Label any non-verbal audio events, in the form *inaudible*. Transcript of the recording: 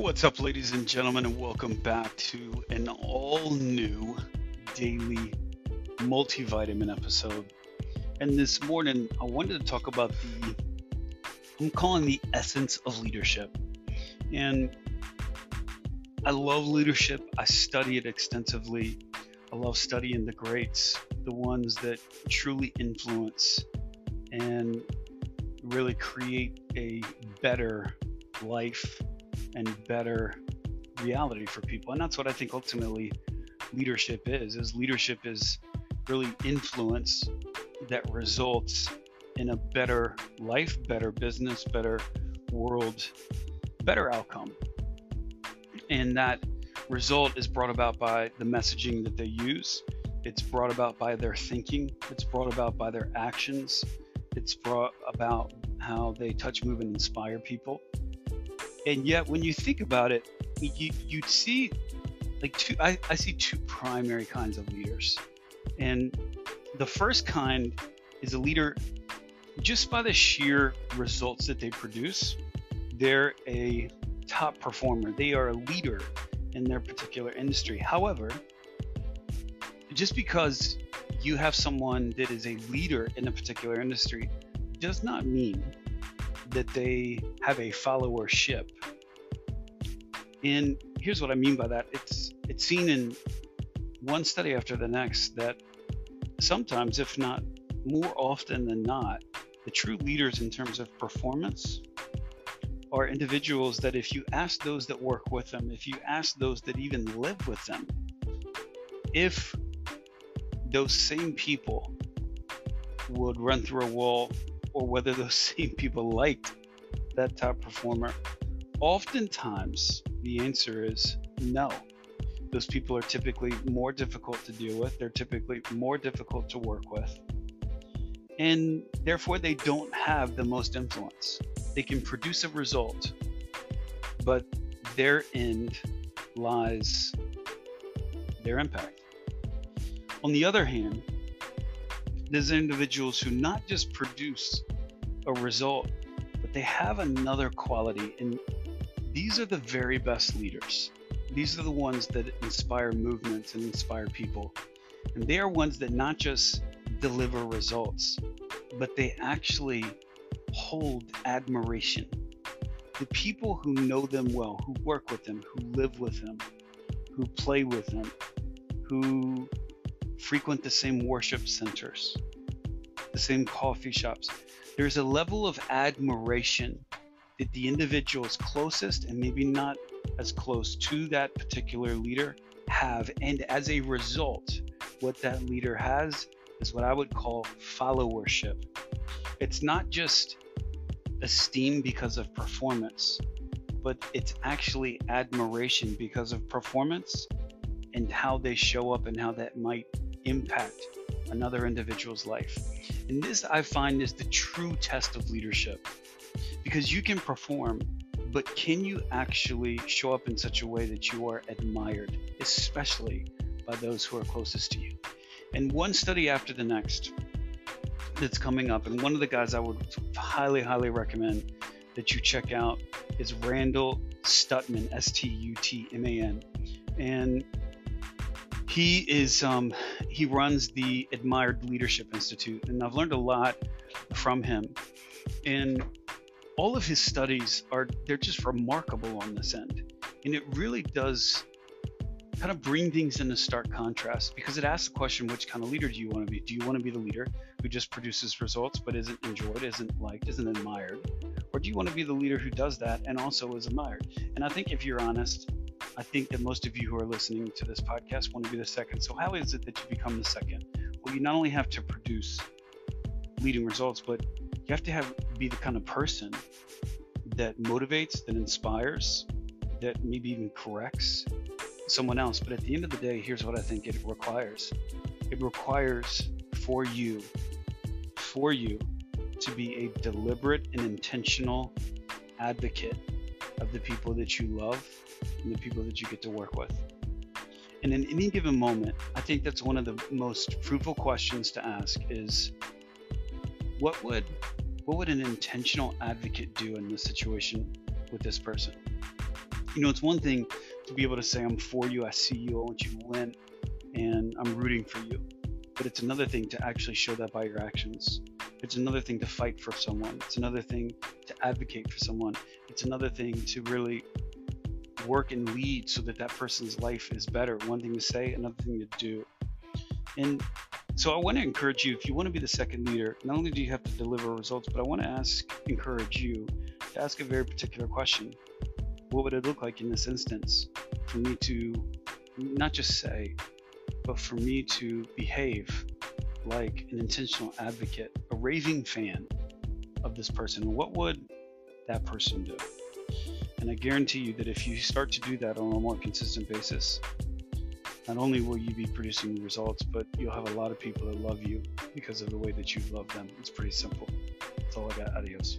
What's up, ladies and gentlemen, and welcome back to an all new daily multivitamin episode. And this morning, I wanted to talk about the, I'm calling the essence of leadership. And I love leadership, I study it extensively. I love studying the greats, the ones that truly influence and really create a better life and better reality for people. And that's what I think ultimately leadership is. Is leadership is really influence that results in a better life, better business, better world, better outcome. And that result is brought about by the messaging that they use. It's brought about by their thinking. It's brought about by their actions. It's brought about how they touch, move, and inspire people. And yet, when you think about it, you you see like two. I, I see two primary kinds of leaders, and the first kind is a leader just by the sheer results that they produce. They're a top performer. They are a leader in their particular industry. However, just because you have someone that is a leader in a particular industry does not mean that they have a followership. And here's what I mean by that. It's it's seen in one study after the next that sometimes, if not more often than not, the true leaders in terms of performance are individuals that if you ask those that work with them, if you ask those that even live with them, if those same people would run through a wall or whether those *laughs* same people liked that top performer, oftentimes the answer is no. Those people are typically more difficult to deal with, they're typically more difficult to work with, and therefore they don't have the most influence. They can produce a result, but their end lies their impact. On the other hand, there's individuals who not just produce a result, but they have another quality. And these are the very best leaders. These are the ones that inspire movements and inspire people. And they are ones that not just deliver results, but they actually hold admiration. The people who know them well, who work with them, who live with them, who play with them, who frequent the same worship centers, the same coffee shops. There's a level of admiration that the individuals closest and maybe not as close to that particular leader have. And as a result, what that leader has is what I would call followership. It's not just esteem because of performance, but it's actually admiration because of performance and how they show up and how that might impact another individual's life. And this I find is the true test of leadership because you can perform, but can you actually show up in such a way that you are admired, especially by those who are closest to you? And one study after the next that's coming up, and one of the guys I would highly, highly recommend that you check out is Randall Stutman, S T U T M A N. And he is um, he runs the Admired Leadership Institute, and I've learned a lot from him. And all of his studies are they're just remarkable on this end, and it really does kind of bring things into stark contrast because it asks the question which kind of leader do you want to be? Do you want to be the leader who just produces results but isn't enjoyed isn't liked isn't admired? Or do you want to be the leader who does that and also is admired? And i think if you're honest I think that most of you who are listening to this podcast want to be the second. So, how is it that you become the second? Well, you not only have to produce leading results, but you have to have be the kind of person that motivates, that inspires, that maybe even corrects someone else. But at the end of the day, here's what I think it requires it requires for you, for you to be a deliberate and intentional advocate of the people that you love and the people that you get to work with. And in any given moment, I think that's one of the most fruitful questions to ask is what would what would an intentional advocate do in this situation with this person? You know, it's one thing to be able to say, I'm for you, I see you, I want you to win, and I'm rooting for you. But it's another thing to actually show that by your actions. It's another thing to fight for someone. It's another thing to advocate for someone. It's another thing to really work and lead so that that person's life is better. One thing to say, another thing to do. And so I want to encourage you if you want to be the second leader, not only do you have to deliver results, but I want to ask, encourage you to ask a very particular question. What would it look like in this instance for me to not just say, but for me to behave like an intentional advocate, a raving fan of this person? What would that person do? And I guarantee you that if you start to do that on a more consistent basis, not only will you be producing results, but you'll have a lot of people that love you because of the way that you love them. It's pretty simple. That's all I got. Adios.